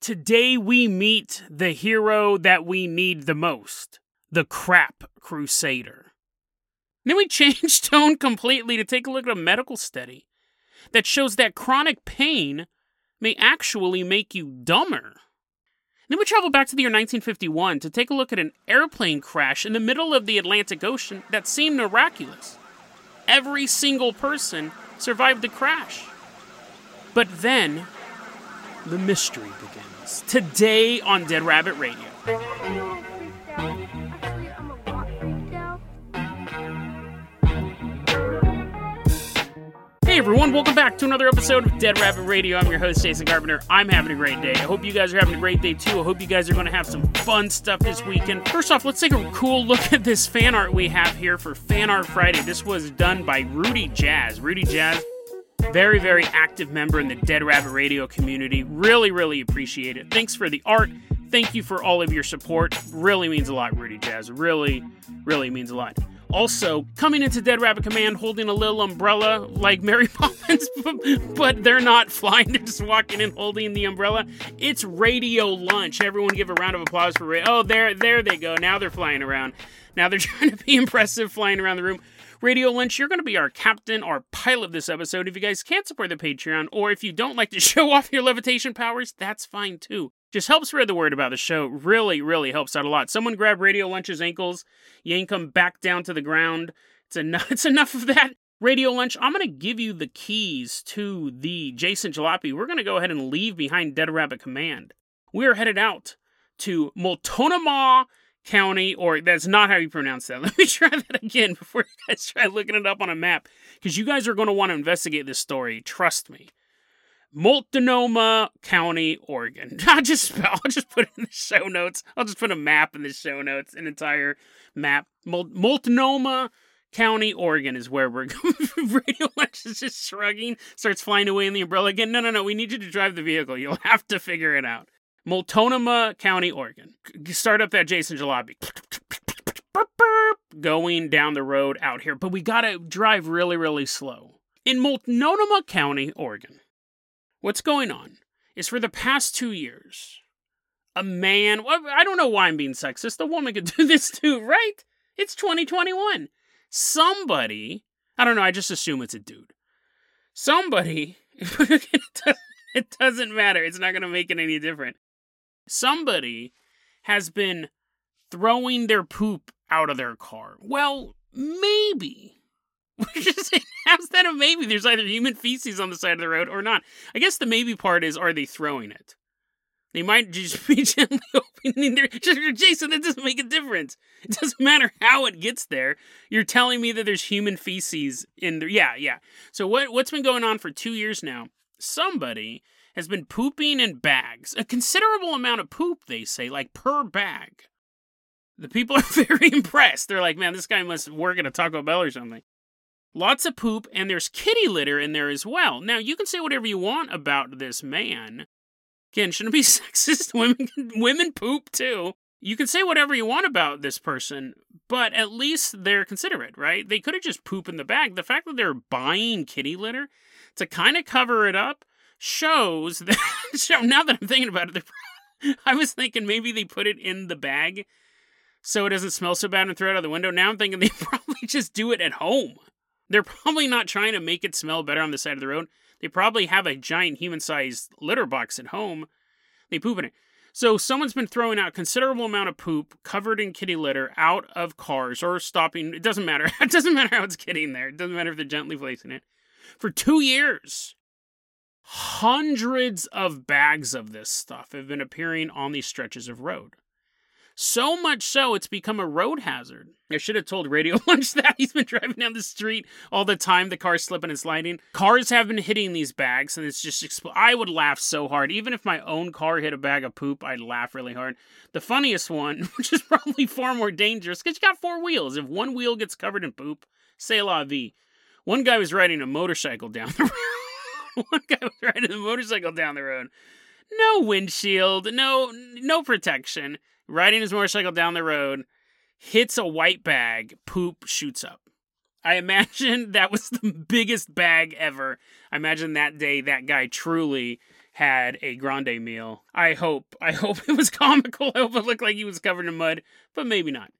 Today we meet the hero that we need the most the crap crusader. Then we change tone completely to take a look at a medical study that shows that chronic pain may actually make you dumber. Then we travel back to the year 1951 to take a look at an airplane crash in the middle of the Atlantic Ocean that seemed miraculous. Every single person survived the crash. But then, the mystery begins. Today on Dead Rabbit Radio. Hey everyone, welcome back to another episode of Dead Rabbit Radio. I'm your host, Jason Carpenter. I'm having a great day. I hope you guys are having a great day too. I hope you guys are going to have some fun stuff this weekend. First off, let's take a cool look at this fan art we have here for Fan Art Friday. This was done by Rudy Jazz. Rudy Jazz, very, very active member in the Dead Rabbit Radio community. Really, really appreciate it. Thanks for the art. Thank you for all of your support. Really means a lot, Rudy Jazz. Really, really means a lot. Also, coming into Dead Rabbit Command holding a little umbrella like Mary Poppins, but they're not flying, they're just walking in holding the umbrella. It's Radio Lunch. Everyone give a round of applause for Radio. Oh, there, there they go. Now they're flying around. Now they're trying to be impressive flying around the room. Radio Lunch, you're going to be our captain, our pilot of this episode. If you guys can't support the Patreon, or if you don't like to show off your levitation powers, that's fine too. Just help spread the word about the show. Really, really helps out a lot. Someone grab Radio Lunch's ankles, yank him back down to the ground. It's enough. It's enough of that. Radio Lunch, I'm going to give you the keys to the Jason Jalopy. We're going to go ahead and leave behind Dead Rabbit Command. We are headed out to Multnomah County, or that's not how you pronounce that. Let me try that again before you guys try looking it up on a map, because you guys are going to want to investigate this story. Trust me. Multnomah County, Oregon. I'll just I'll just put it in the show notes. I'll just put a map in the show notes, an entire map. Multnomah County, Oregon is where we're going. Radio Lunch is just shrugging, starts flying away in the umbrella again. No, no, no. We need you to drive the vehicle. You'll have to figure it out. Multnomah County, Oregon. Start up that Jason Jalopy. Going down the road out here, but we gotta drive really, really slow. In Multnomah County, Oregon, what's going on is for the past two years, a man, I don't know why I'm being sexist, a woman could do this too, right? It's 2021. Somebody, I don't know, I just assume it's a dude. Somebody, it doesn't matter, it's not to make it any different. Somebody has been throwing their poop out of their car. Well, maybe. How's that a maybe? There's either human feces on the side of the road or not. I guess the maybe part is are they throwing it? They might just be gently opening their. Jason, that doesn't make a difference. It doesn't matter how it gets there. You're telling me that there's human feces in there. Yeah, yeah. So what what's been going on for two years now? Somebody has been pooping in bags, a considerable amount of poop. They say, like per bag. The people are very impressed. They're like, man, this guy must work at a Taco Bell or something. Lots of poop, and there's kitty litter in there as well. Now, you can say whatever you want about this man. Again, shouldn't be sexist. Women, women poop too. You can say whatever you want about this person, but at least they're considerate, right? They could have just poop in the bag. The fact that they're buying kitty litter to kind of cover it up shows that. now that I'm thinking about it, I was thinking maybe they put it in the bag so it doesn't smell so bad and throw it out the window. Now I'm thinking they probably just do it at home. They're probably not trying to make it smell better on the side of the road. They probably have a giant human sized litter box at home. They poop in it. So someone's been throwing out considerable amount of poop covered in kitty litter out of cars or stopping. It doesn't matter. It doesn't matter how it's getting there. It doesn't matter if they're gently placing it. For two years, hundreds of bags of this stuff have been appearing on these stretches of road. So much so, it's become a road hazard. I should have told Radio Lunch that. He's been driving down the street all the time, the car's slipping and sliding. Cars have been hitting these bags, and it's just. Expl- I would laugh so hard. Even if my own car hit a bag of poop, I'd laugh really hard. The funniest one, which is probably far more dangerous, because you got four wheels. If one wheel gets covered in poop, say la vie. One guy was riding a motorcycle down the road. one guy was riding a motorcycle down the road. No windshield, no no protection riding his motorcycle down the road, hits a white bag, poop shoots up. I imagine that was the biggest bag ever. I imagine that day that guy truly had a grande meal. I hope, I hope it was comical. I hope it looked like he was covered in mud, but maybe not.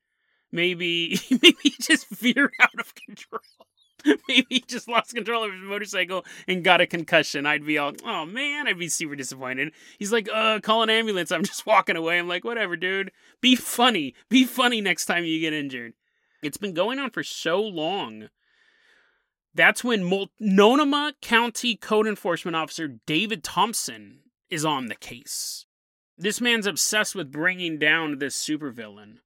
Maybe, maybe he just veered out of control. maybe he just lost control of his motorcycle and got a concussion. I'd be all, oh man, I'd be super disappointed. He's like, uh, call an ambulance. I'm just walking away. I'm like, whatever, dude. Be funny. Be funny next time you get injured. It's been going on for so long. That's when Multnomah County Code Enforcement Officer David Thompson is on the case. This man's obsessed with bringing down this supervillain.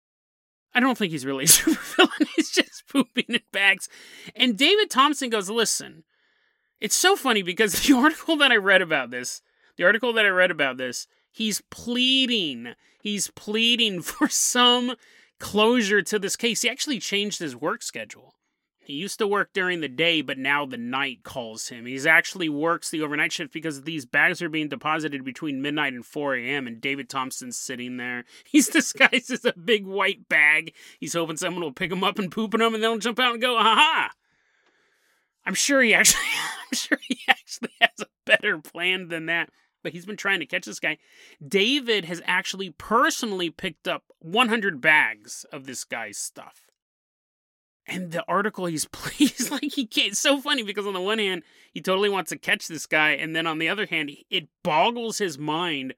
I don't think he's really a supervillain. He's just pooping in bags. And David Thompson goes, listen, it's so funny because the article that I read about this, the article that I read about this, he's pleading, he's pleading for some closure to this case. He actually changed his work schedule. He used to work during the day, but now the night calls him. He's actually works the overnight shift because these bags are being deposited between midnight and 4 a.m. and David Thompson's sitting there. He's disguised as a big white bag. He's hoping someone will pick him up and poop in him, and then he'll jump out and go, "Aha!" I'm sure he actually, I'm sure he actually has a better plan than that. But he's been trying to catch this guy. David has actually personally picked up 100 bags of this guy's stuff and the article he's pleased like he can't it's so funny because on the one hand he totally wants to catch this guy and then on the other hand it boggles his mind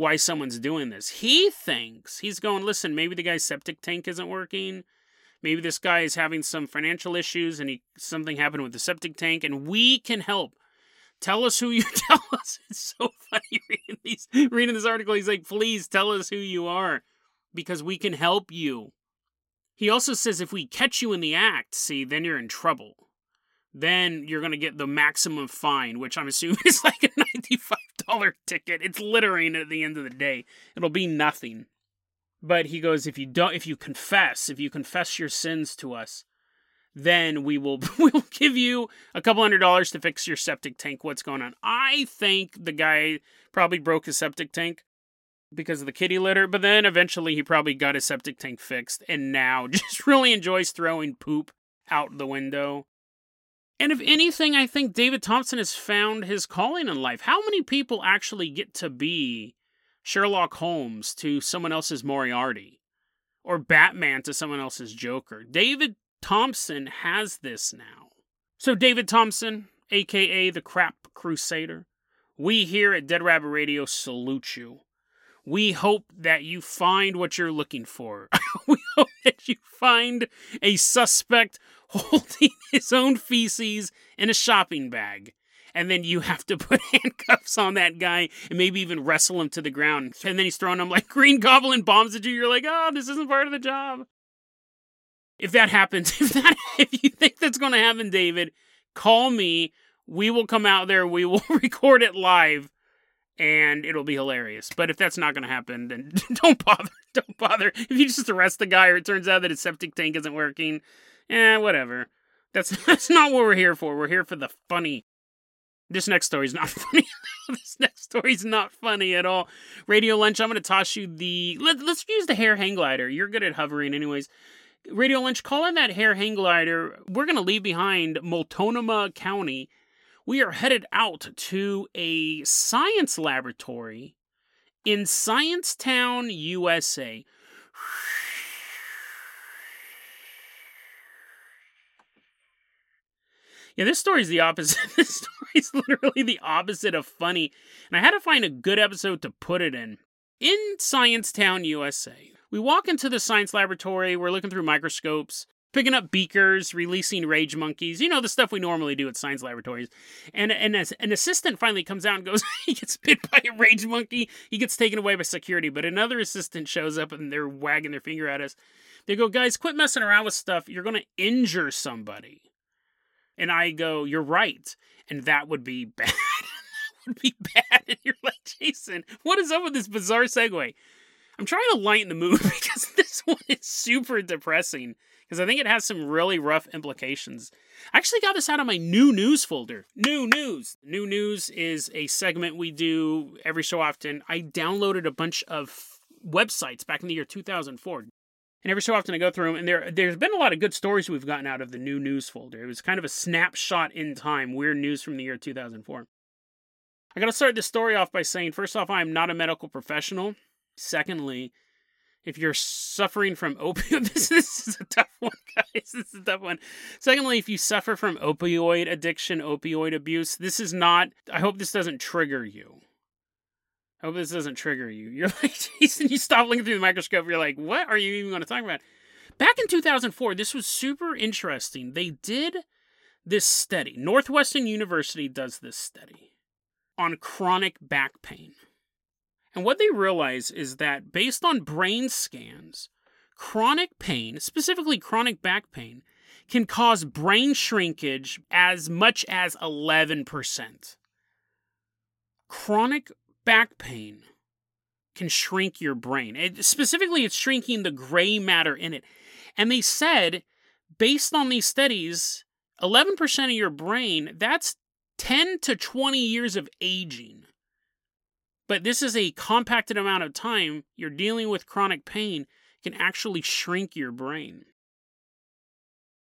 why someone's doing this. He thinks he's going listen maybe the guy's septic tank isn't working. Maybe this guy is having some financial issues and he something happened with the septic tank and we can help. Tell us who you tell us. It's so funny reading these reading this article. He's like please tell us who you are because we can help you he also says if we catch you in the act, see, then you're in trouble. Then you're going to get the maximum fine, which I'm assuming is like a $95 ticket. It's littering at the end of the day. It'll be nothing. But he goes, if you don't, if you confess, if you confess your sins to us, then we will we will give you a couple hundred dollars to fix your septic tank. What's going on? I think the guy probably broke his septic tank because of the kitty litter, but then eventually he probably got his septic tank fixed and now just really enjoys throwing poop out the window. And if anything, I think David Thompson has found his calling in life. How many people actually get to be Sherlock Holmes to someone else's Moriarty or Batman to someone else's Joker? David Thompson has this now. So, David Thompson, aka the Crap Crusader, we here at Dead Rabbit Radio salute you. We hope that you find what you're looking for. we hope that you find a suspect holding his own feces in a shopping bag. And then you have to put handcuffs on that guy and maybe even wrestle him to the ground. And then he's throwing him like green goblin bombs at you. You're like, oh, this isn't part of the job. If that happens, if that if you think that's gonna happen, David, call me. We will come out there, we will record it live and it'll be hilarious. But if that's not going to happen, then don't bother. Don't bother. If you just arrest the guy or it turns out that his septic tank isn't working, eh, whatever. That's that's not what we're here for. We're here for the funny. This next story is not funny. this next story is not funny at all. Radio Lunch, I'm going to toss you the. Let, let's use the hair hang glider. You're good at hovering, anyways. Radio Lunch, call in that hair hang glider. We're going to leave behind Multnomah County we are headed out to a science laboratory in Sciencetown, USA. Yeah, this story is the opposite. This story is literally the opposite of funny. And I had to find a good episode to put it in. In Sciencetown, USA, we walk into the science laboratory. We're looking through microscopes picking up beakers, releasing rage monkeys, you know, the stuff we normally do at science laboratories. And, and an assistant finally comes out and goes, he gets bit by a rage monkey. He gets taken away by security, but another assistant shows up and they're wagging their finger at us. They go, guys, quit messing around with stuff. You're going to injure somebody. And I go, you're right. And that would be bad. that would be bad. And you're like, Jason, what is up with this bizarre segue? I'm trying to lighten the mood because this one is super depressing because I think it has some really rough implications. I actually got this out of my new news folder. New news. New news is a segment we do every so often. I downloaded a bunch of websites back in the year 2004. And every so often I go through them, and there there's been a lot of good stories we've gotten out of the new news folder. It was kind of a snapshot in time, weird news from the year 2004. I got to start this story off by saying first off, I am not a medical professional. Secondly, if you're suffering from opioid, this, this is a tough one, guys. This is a tough one. Secondly, if you suffer from opioid addiction, opioid abuse, this is not, I hope this doesn't trigger you. I hope this doesn't trigger you. You're like, Jason, you stop looking through the microscope. You're like, what are you even going to talk about? Back in 2004, this was super interesting. They did this study. Northwestern University does this study on chronic back pain. And what they realize is that based on brain scans, chronic pain, specifically chronic back pain, can cause brain shrinkage as much as 11%. Chronic back pain can shrink your brain. It, specifically, it's shrinking the gray matter in it. And they said, based on these studies, 11% of your brain, that's 10 to 20 years of aging. But this is a compacted amount of time. You're dealing with chronic pain, can actually shrink your brain.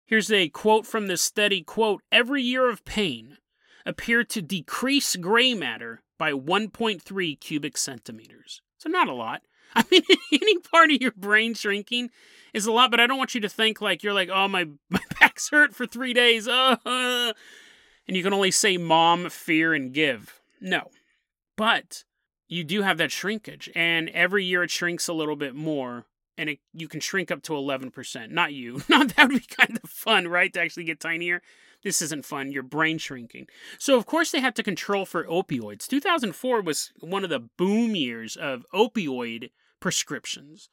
Here's a quote from this study quote, every year of pain appeared to decrease gray matter by 1.3 cubic centimeters. So not a lot. I mean, any part of your brain shrinking is a lot, but I don't want you to think like you're like, oh, my, my back's hurt for three days. Uh, and you can only say mom, fear, and give. No. But you do have that shrinkage, and every year it shrinks a little bit more, and it, you can shrink up to 11%. Not you. Not that would be kind of fun, right? To actually get tinier. This isn't fun. Your brain shrinking. So, of course, they had to control for opioids. 2004 was one of the boom years of opioid prescriptions.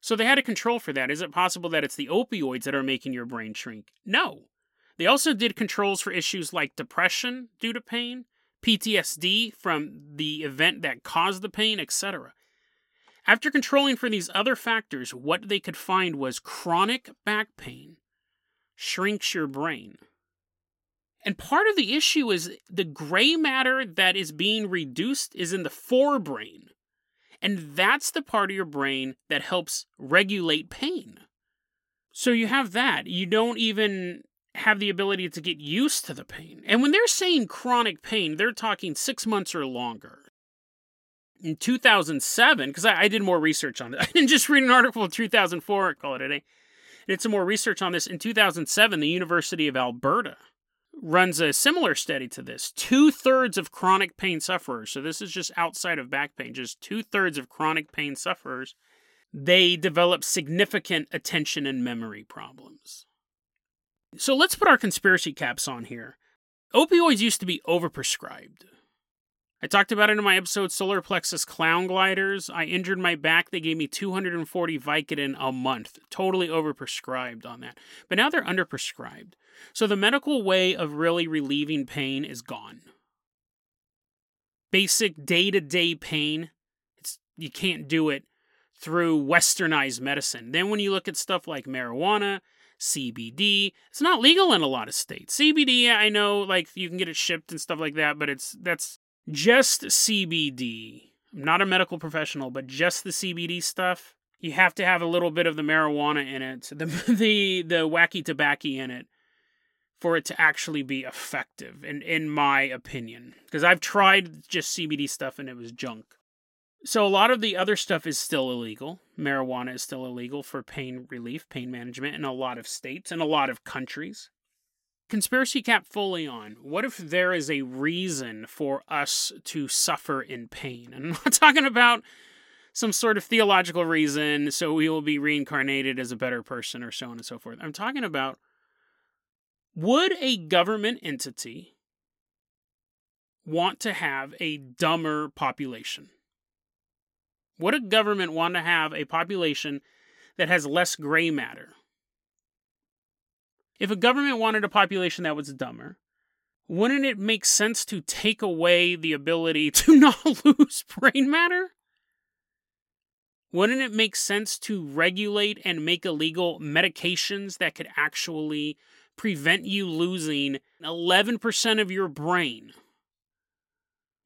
So, they had to control for that. Is it possible that it's the opioids that are making your brain shrink? No. They also did controls for issues like depression due to pain, PTSD from the event that caused the pain, etc. After controlling for these other factors, what they could find was chronic back pain shrinks your brain. And part of the issue is the gray matter that is being reduced is in the forebrain. And that's the part of your brain that helps regulate pain. So you have that. You don't even have the ability to get used to the pain. And when they're saying chronic pain, they're talking six months or longer. In 2007, because I, I, did more research on it, I didn't just read an article in 2004, call it a day. Did some more research on this. In 2007, the University of Alberta runs a similar study to this. Two thirds of chronic pain sufferers, so this is just outside of back pain, just two thirds of chronic pain sufferers, they develop significant attention and memory problems. So let's put our conspiracy caps on here. Opioids used to be overprescribed. I talked about it in my episode Solar Plexus Clown Gliders. I injured my back. They gave me 240 Vicodin a month. Totally overprescribed on that. But now they're underprescribed. So the medical way of really relieving pain is gone. Basic day to day pain, it's, you can't do it through westernized medicine. Then when you look at stuff like marijuana, CBD. It's not legal in a lot of states. CBD, I know, like you can get it shipped and stuff like that, but it's that's just CBD. I'm not a medical professional, but just the CBD stuff. You have to have a little bit of the marijuana in it, the the the wacky tobacco in it, for it to actually be effective. In in my opinion, because I've tried just CBD stuff and it was junk. So a lot of the other stuff is still illegal. Marijuana is still illegal for pain relief, pain management in a lot of states and a lot of countries. Conspiracy cap fully on. What if there is a reason for us to suffer in pain? And I'm not talking about some sort of theological reason, so we will be reincarnated as a better person or so on and so forth. I'm talking about would a government entity want to have a dumber population? Would a government want to have a population that has less gray matter? If a government wanted a population that was dumber, wouldn't it make sense to take away the ability to not lose brain matter? Wouldn't it make sense to regulate and make illegal medications that could actually prevent you losing 11% of your brain?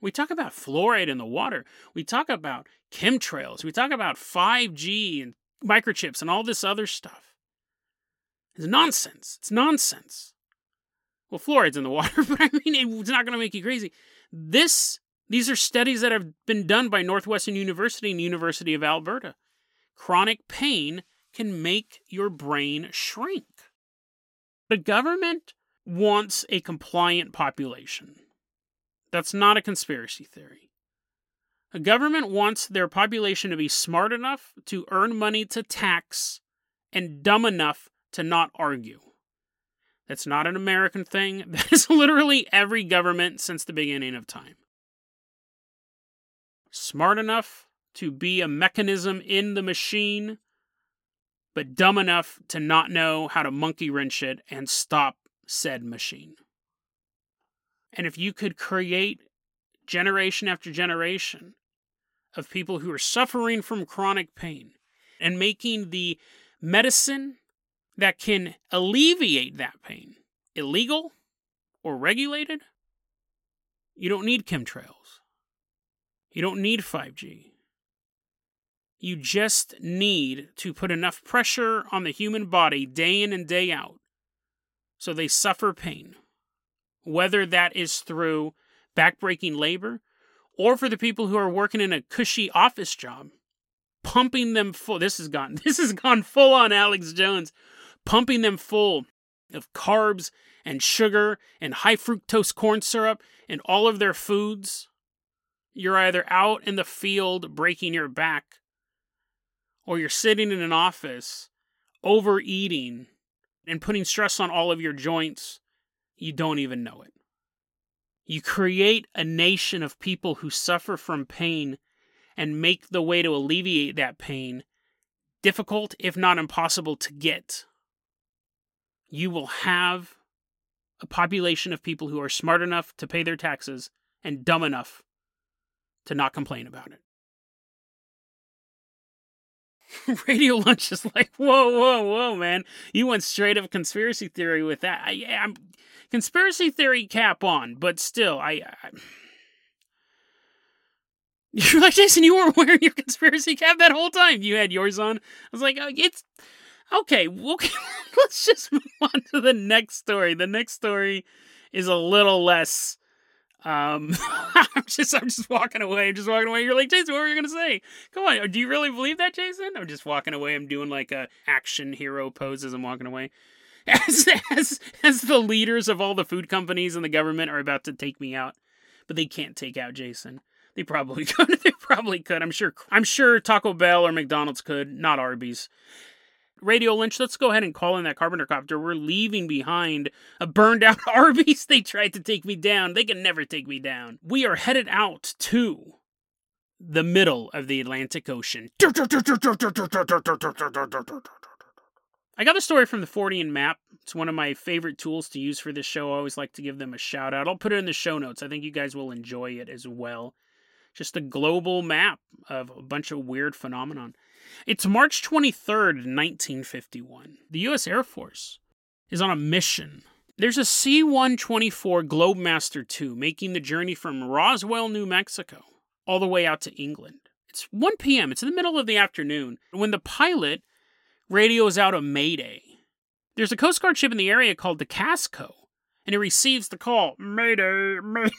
We talk about fluoride in the water. We talk about chemtrails. We talk about 5G and microchips and all this other stuff. It's nonsense. It's nonsense. Well, fluoride's in the water, but I mean, it's not going to make you crazy. This, These are studies that have been done by Northwestern University and University of Alberta. Chronic pain can make your brain shrink. The government wants a compliant population. That's not a conspiracy theory. A government wants their population to be smart enough to earn money to tax and dumb enough to not argue. That's not an American thing. That is literally every government since the beginning of time. Smart enough to be a mechanism in the machine, but dumb enough to not know how to monkey wrench it and stop said machine. And if you could create generation after generation of people who are suffering from chronic pain and making the medicine that can alleviate that pain illegal or regulated, you don't need chemtrails. You don't need 5G. You just need to put enough pressure on the human body day in and day out so they suffer pain, whether that is through backbreaking labor or for the people who are working in a cushy office job, pumping them full. This has gone this has gone full on Alex Jones, pumping them full of carbs and sugar and high fructose corn syrup and all of their foods. You're either out in the field breaking your back or you're sitting in an office overeating and putting stress on all of your joints, you don't even know it. You create a nation of people who suffer from pain and make the way to alleviate that pain difficult, if not impossible, to get. You will have a population of people who are smart enough to pay their taxes and dumb enough to not complain about it. Radio Lunch is like, whoa, whoa, whoa, man. You went straight up conspiracy theory with that. I, am conspiracy theory cap on, but still, I, I. You're like Jason. You weren't wearing your conspiracy cap that whole time. You had yours on. I was like, oh, it's okay. Okay, let's just move on to the next story. The next story is a little less um, I'm just, I'm just walking away. I'm just walking away. You're like, Jason, what were you gonna say? Come on, do you really believe that, Jason? I'm just walking away. I'm doing like a action hero pose as I'm walking away. As, as, as the leaders of all the food companies and the government are about to take me out, but they can't take out Jason. They probably could. they probably could. I'm sure. I'm sure Taco Bell or McDonald's could, not Arby's. Radio Lynch, let's go ahead and call in that carpenter copter. We're leaving behind a burned out Arby's. They tried to take me down. They can never take me down. We are headed out to the middle of the Atlantic Ocean. I got the story from the Fortean map. It's one of my favorite tools to use for this show. I always like to give them a shout out. I'll put it in the show notes. I think you guys will enjoy it as well. Just a global map of a bunch of weird phenomenon. It's March 23rd, 1951. The U.S. Air Force is on a mission. There's a C 124 Globemaster II making the journey from Roswell, New Mexico, all the way out to England. It's 1 p.m., it's in the middle of the afternoon, when the pilot radios out a mayday. There's a Coast Guard ship in the area called the Casco, and it receives the call Mayday, Mayday.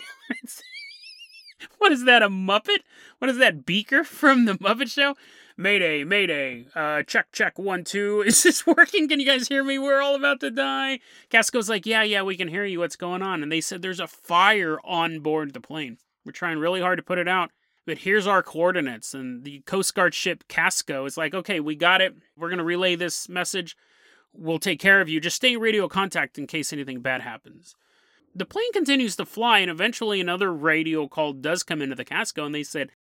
what is that, a Muppet? What is that, Beaker from the Muppet Show? Mayday, Mayday, uh, check, check, one, two. Is this working? Can you guys hear me? We're all about to die. Casco's like, yeah, yeah, we can hear you. What's going on? And they said there's a fire on board the plane. We're trying really hard to put it out, but here's our coordinates. And the Coast Guard ship Casco is like, okay, we got it. We're going to relay this message. We'll take care of you. Just stay radio contact in case anything bad happens. The plane continues to fly, and eventually another radio call does come into the Casco, and they said,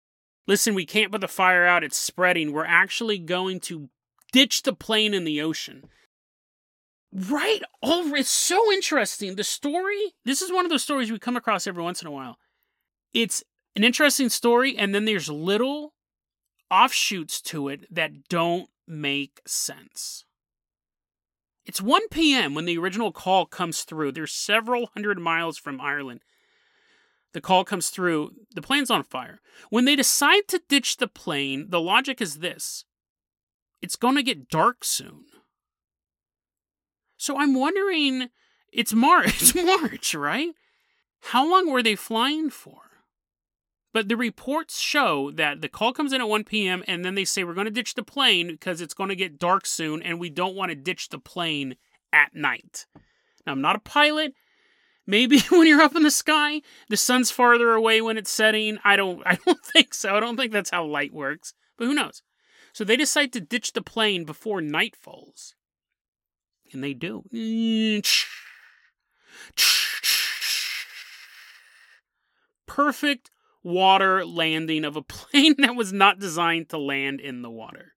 listen, we can't put the fire out, it's spreading. We're actually going to ditch the plane in the ocean. Right? Oh, it's so interesting. The story, this is one of those stories we come across every once in a while. It's an interesting story, and then there's little offshoots to it that don't make sense. It's 1 p.m. when the original call comes through. They're several hundred miles from Ireland the call comes through, the plane's on fire. When they decide to ditch the plane, the logic is this it's going to get dark soon. So I'm wondering, it's March, it's March, right? How long were they flying for? But the reports show that the call comes in at 1 p.m. and then they say we're going to ditch the plane because it's going to get dark soon and we don't want to ditch the plane at night. Now, I'm not a pilot. Maybe when you're up in the sky, the sun's farther away when it's setting. I don't I don't think so. I don't think that's how light works. But who knows? So they decide to ditch the plane before night falls. And they do. Perfect water landing of a plane that was not designed to land in the water.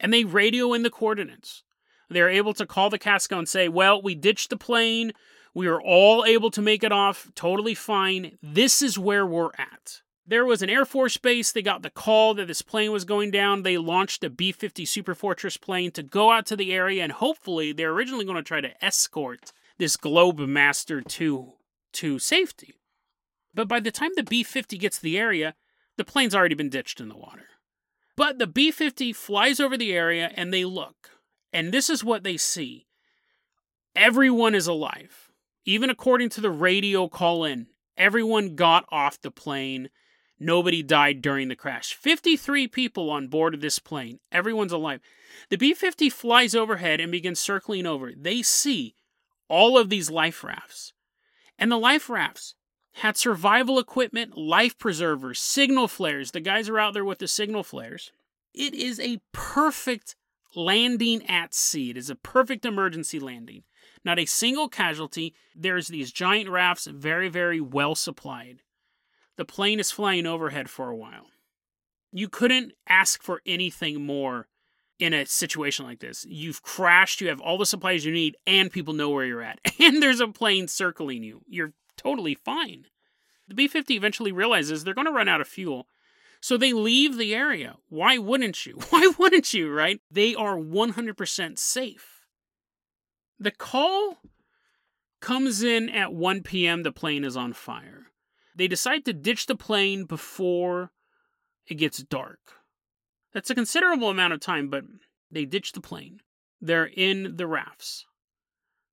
And they radio in the coordinates. They're able to call the Casco and say, Well, we ditched the plane. We are all able to make it off totally fine. This is where we're at. There was an Air Force base. They got the call that this plane was going down. They launched a B 50 Super Fortress plane to go out to the area, and hopefully, they're originally going to try to escort this Globemaster to, to safety. But by the time the B 50 gets to the area, the plane's already been ditched in the water. But the B 50 flies over the area and they look. And this is what they see everyone is alive. Even according to the radio call in, everyone got off the plane. Nobody died during the crash. 53 people on board of this plane. Everyone's alive. The B 50 flies overhead and begins circling over. They see all of these life rafts. And the life rafts had survival equipment, life preservers, signal flares. The guys are out there with the signal flares. It is a perfect landing at sea. It is a perfect emergency landing. Not a single casualty. There's these giant rafts, very, very well supplied. The plane is flying overhead for a while. You couldn't ask for anything more in a situation like this. You've crashed, you have all the supplies you need, and people know where you're at. And there's a plane circling you. You're totally fine. The B 50 eventually realizes they're going to run out of fuel. So they leave the area. Why wouldn't you? Why wouldn't you, right? They are 100% safe. The call comes in at 1 p.m. The plane is on fire. They decide to ditch the plane before it gets dark. That's a considerable amount of time, but they ditch the plane. They're in the rafts.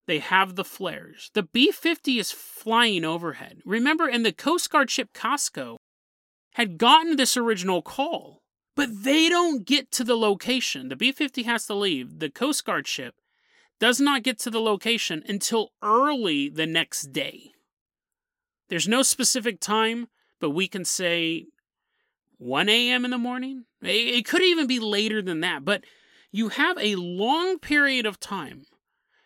They have the flares. The B 50 is flying overhead. Remember, and the Coast Guard ship Casco had gotten this original call, but they don't get to the location. The B 50 has to leave. The Coast Guard ship does not get to the location until early the next day. There's no specific time, but we can say 1 a.m. in the morning. It could even be later than that, but you have a long period of time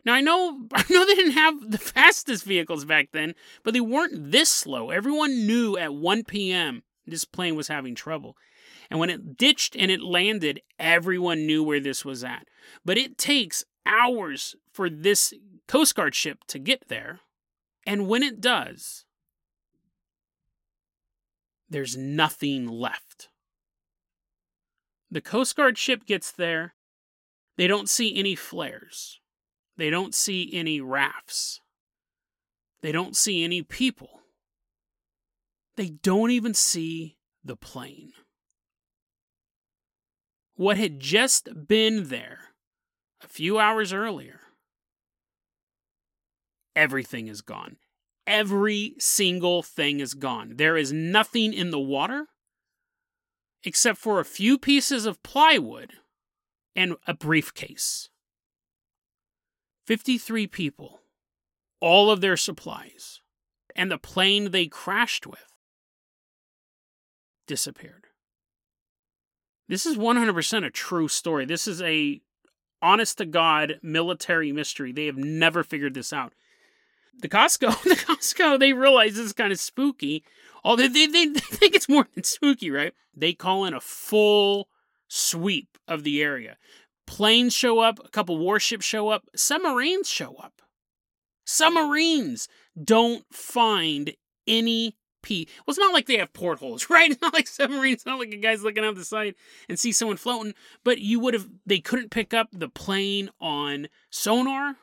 now I know I know they didn't have the fastest vehicles back then, but they weren't this slow. Everyone knew at 1 p.m. this plane was having trouble. And when it ditched and it landed, everyone knew where this was at. But it takes hours for this Coast Guard ship to get there. And when it does, there's nothing left. The Coast Guard ship gets there. They don't see any flares. They don't see any rafts. They don't see any people. They don't even see the plane. What had just been there a few hours earlier, everything is gone. Every single thing is gone. There is nothing in the water except for a few pieces of plywood and a briefcase. 53 people, all of their supplies, and the plane they crashed with disappeared. This is 100% a true story. This is a honest to God military mystery. They have never figured this out. The Costco, the Costco, they realize this is kind of spooky. Although they, they, they think it's more than spooky, right? They call in a full sweep of the area. Planes show up, a couple warships show up, submarines show up. Submarines don't find any P. Well, it's not like they have portholes, right? It's not like submarines. It's not like a guy's looking out the side and see someone floating. But you would have, they couldn't pick up the plane on sonar.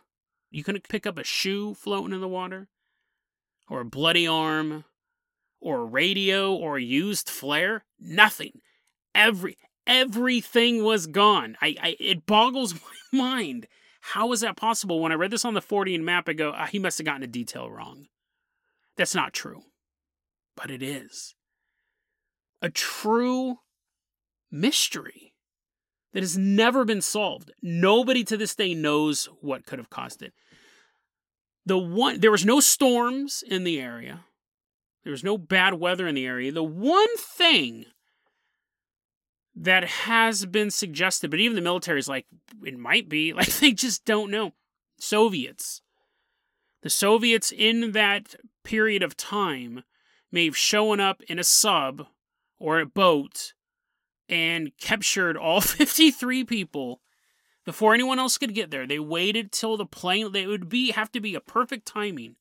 You couldn't pick up a shoe floating in the water, or a bloody arm, or a radio, or a used flare. Nothing. Every everything was gone. I, I it boggles my mind. How is that possible? When I read this on the Fortean map, I go, ah, he must have gotten a detail wrong. That's not true. But it is. a true mystery that has never been solved. Nobody to this day knows what could have caused it. The one there was no storms in the area. There was no bad weather in the area. The one thing that has been suggested, but even the military is like, it might be, like they just don't know. Soviets. The Soviets in that period of time may have shown up in a sub or a boat and captured all 53 people before anyone else could get there. They waited till the plane. They would be have to be a perfect timing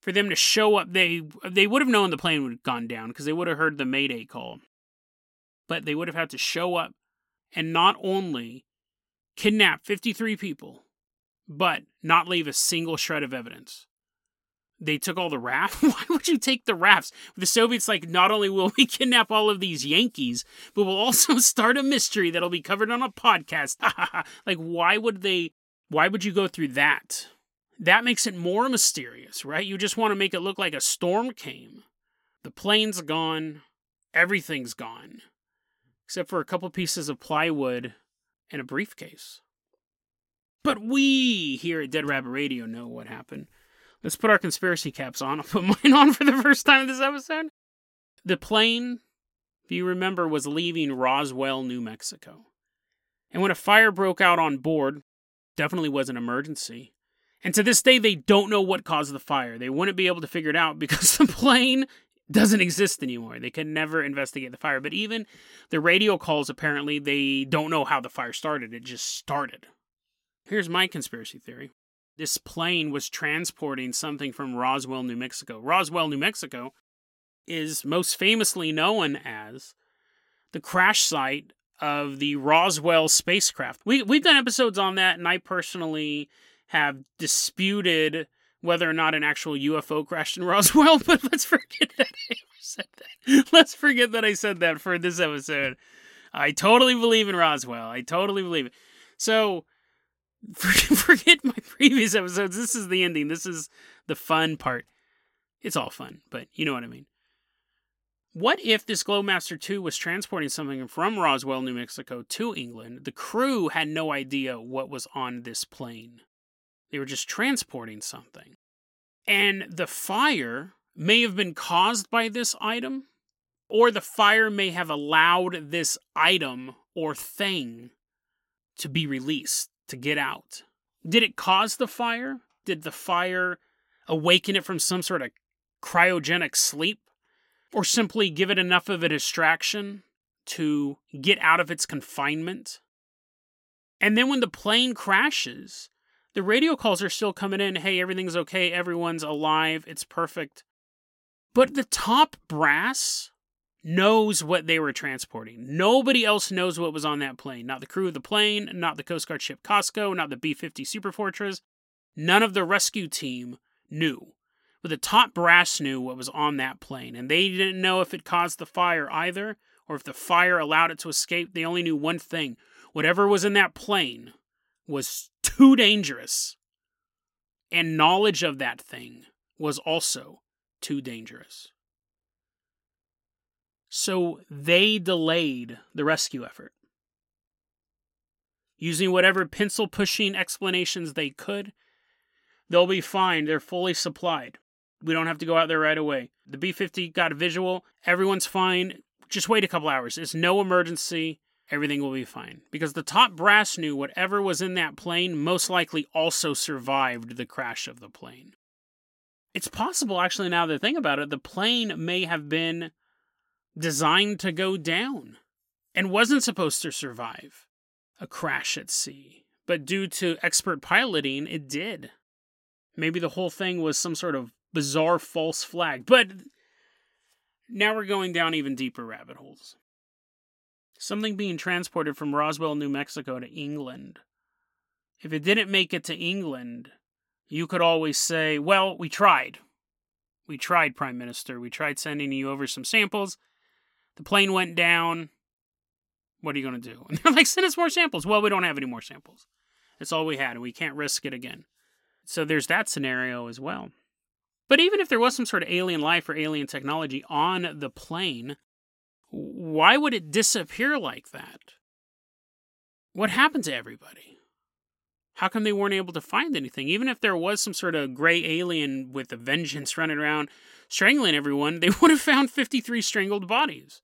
for them to show up. They they would have known the plane would have gone down because they would have heard the mayday call. But they would have had to show up and not only kidnap 53 people, but not leave a single shred of evidence they took all the rafts. Why would you take the rafts? The Soviets like not only will we kidnap all of these Yankees, but we'll also start a mystery that'll be covered on a podcast. like why would they why would you go through that? That makes it more mysterious, right? You just want to make it look like a storm came. The plane's gone, everything's gone. Except for a couple pieces of plywood and a briefcase. But we here at Dead Rabbit Radio know what happened. Let's put our conspiracy caps on. I'll put mine on for the first time in this episode. The plane, if you remember, was leaving Roswell, New Mexico. And when a fire broke out on board, definitely was an emergency. And to this day, they don't know what caused the fire. They wouldn't be able to figure it out because the plane doesn't exist anymore. They could never investigate the fire. But even the radio calls, apparently, they don't know how the fire started. It just started. Here's my conspiracy theory this plane was transporting something from Roswell, New Mexico. Roswell, New Mexico is most famously known as the crash site of the Roswell spacecraft. We we've done episodes on that and I personally have disputed whether or not an actual UFO crashed in Roswell, but let's forget that I said that. Let's forget that I said that for this episode. I totally believe in Roswell. I totally believe it. So, forget my previous episodes. This is the ending. This is the fun part. It's all fun, but you know what I mean. What if this Globemaster 2 was transporting something from Roswell, New Mexico to England? The crew had no idea what was on this plane. They were just transporting something. And the fire may have been caused by this item, or the fire may have allowed this item or thing to be released to get out. Did it cause the fire? Did the fire awaken it from some sort of cryogenic sleep? Or simply give it enough of a distraction to get out of its confinement? And then when the plane crashes, the radio calls are still coming in hey, everything's okay, everyone's alive, it's perfect. But the top brass knows what they were transporting. Nobody else knows what was on that plane. Not the crew of the plane, not the Coast Guard ship Costco, not the B 50 Superfortress. None of the rescue team knew. But the top brass knew what was on that plane, and they didn't know if it caused the fire either, or if the fire allowed it to escape. They only knew one thing whatever was in that plane was too dangerous. And knowledge of that thing was also too dangerous. So they delayed the rescue effort. Using whatever pencil pushing explanations they could, they'll be fine. They're fully supplied. We don't have to go out there right away. The B 50 got a visual. Everyone's fine. Just wait a couple hours. It's no emergency. Everything will be fine. Because the top brass knew whatever was in that plane most likely also survived the crash of the plane. It's possible, actually, now that I think about it, the plane may have been designed to go down and wasn't supposed to survive a crash at sea. But due to expert piloting, it did. Maybe the whole thing was some sort of bizarre false flag. But now we're going down even deeper rabbit holes. Something being transported from Roswell, New Mexico to England. If it didn't make it to England, you could always say, well, we tried. We tried, Prime Minister. We tried sending you over some samples. The plane went down. What are you going to do? And they're like, send us more samples. Well, we don't have any more samples. That's all we had, and we can't risk it again. So there's that scenario as well. But even if there was some sort of alien life or alien technology on the plane, Why would it disappear like that? What happened to everybody? How come they weren't able to find anything? Even if there was some sort of gray alien with a vengeance running around strangling everyone, they would have found 53 strangled bodies.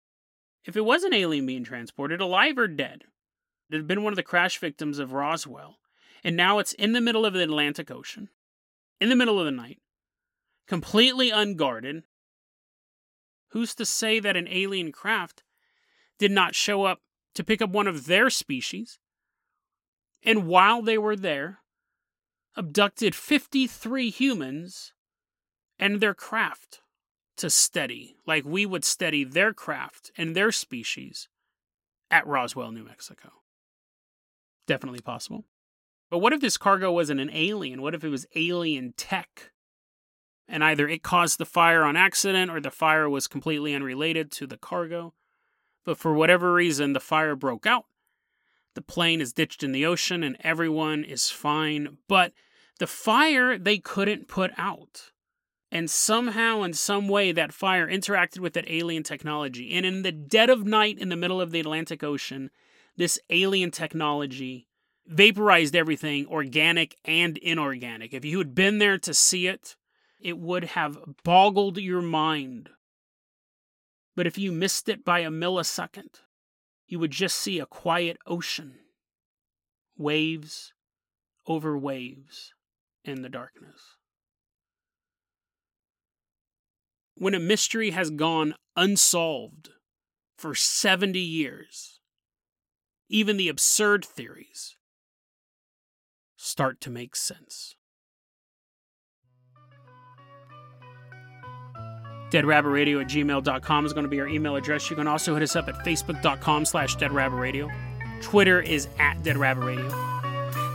If it was an alien being transported, alive or dead, it had been one of the crash victims of Roswell, and now it's in the middle of the Atlantic Ocean, in the middle of the night, completely unguarded. Who's to say that an alien craft did not show up to pick up one of their species? And while they were there, abducted 53 humans and their craft to steady, like we would steady their craft and their species at Roswell, New Mexico. Definitely possible. But what if this cargo wasn't an alien? What if it was alien tech? And either it caused the fire on accident or the fire was completely unrelated to the cargo. But for whatever reason, the fire broke out. The plane is ditched in the ocean and everyone is fine. But the fire they couldn't put out. And somehow, in some way, that fire interacted with that alien technology. And in the dead of night in the middle of the Atlantic Ocean, this alien technology vaporized everything, organic and inorganic. If you had been there to see it, it would have boggled your mind. But if you missed it by a millisecond, you would just see a quiet ocean, waves over waves in the darkness. When a mystery has gone unsolved for 70 years, even the absurd theories start to make sense. deadrabbitradio at gmail.com is going to be our email address. You can also hit us up at facebook.com slash deadrabbitradio. Twitter is at deadrabbitradio.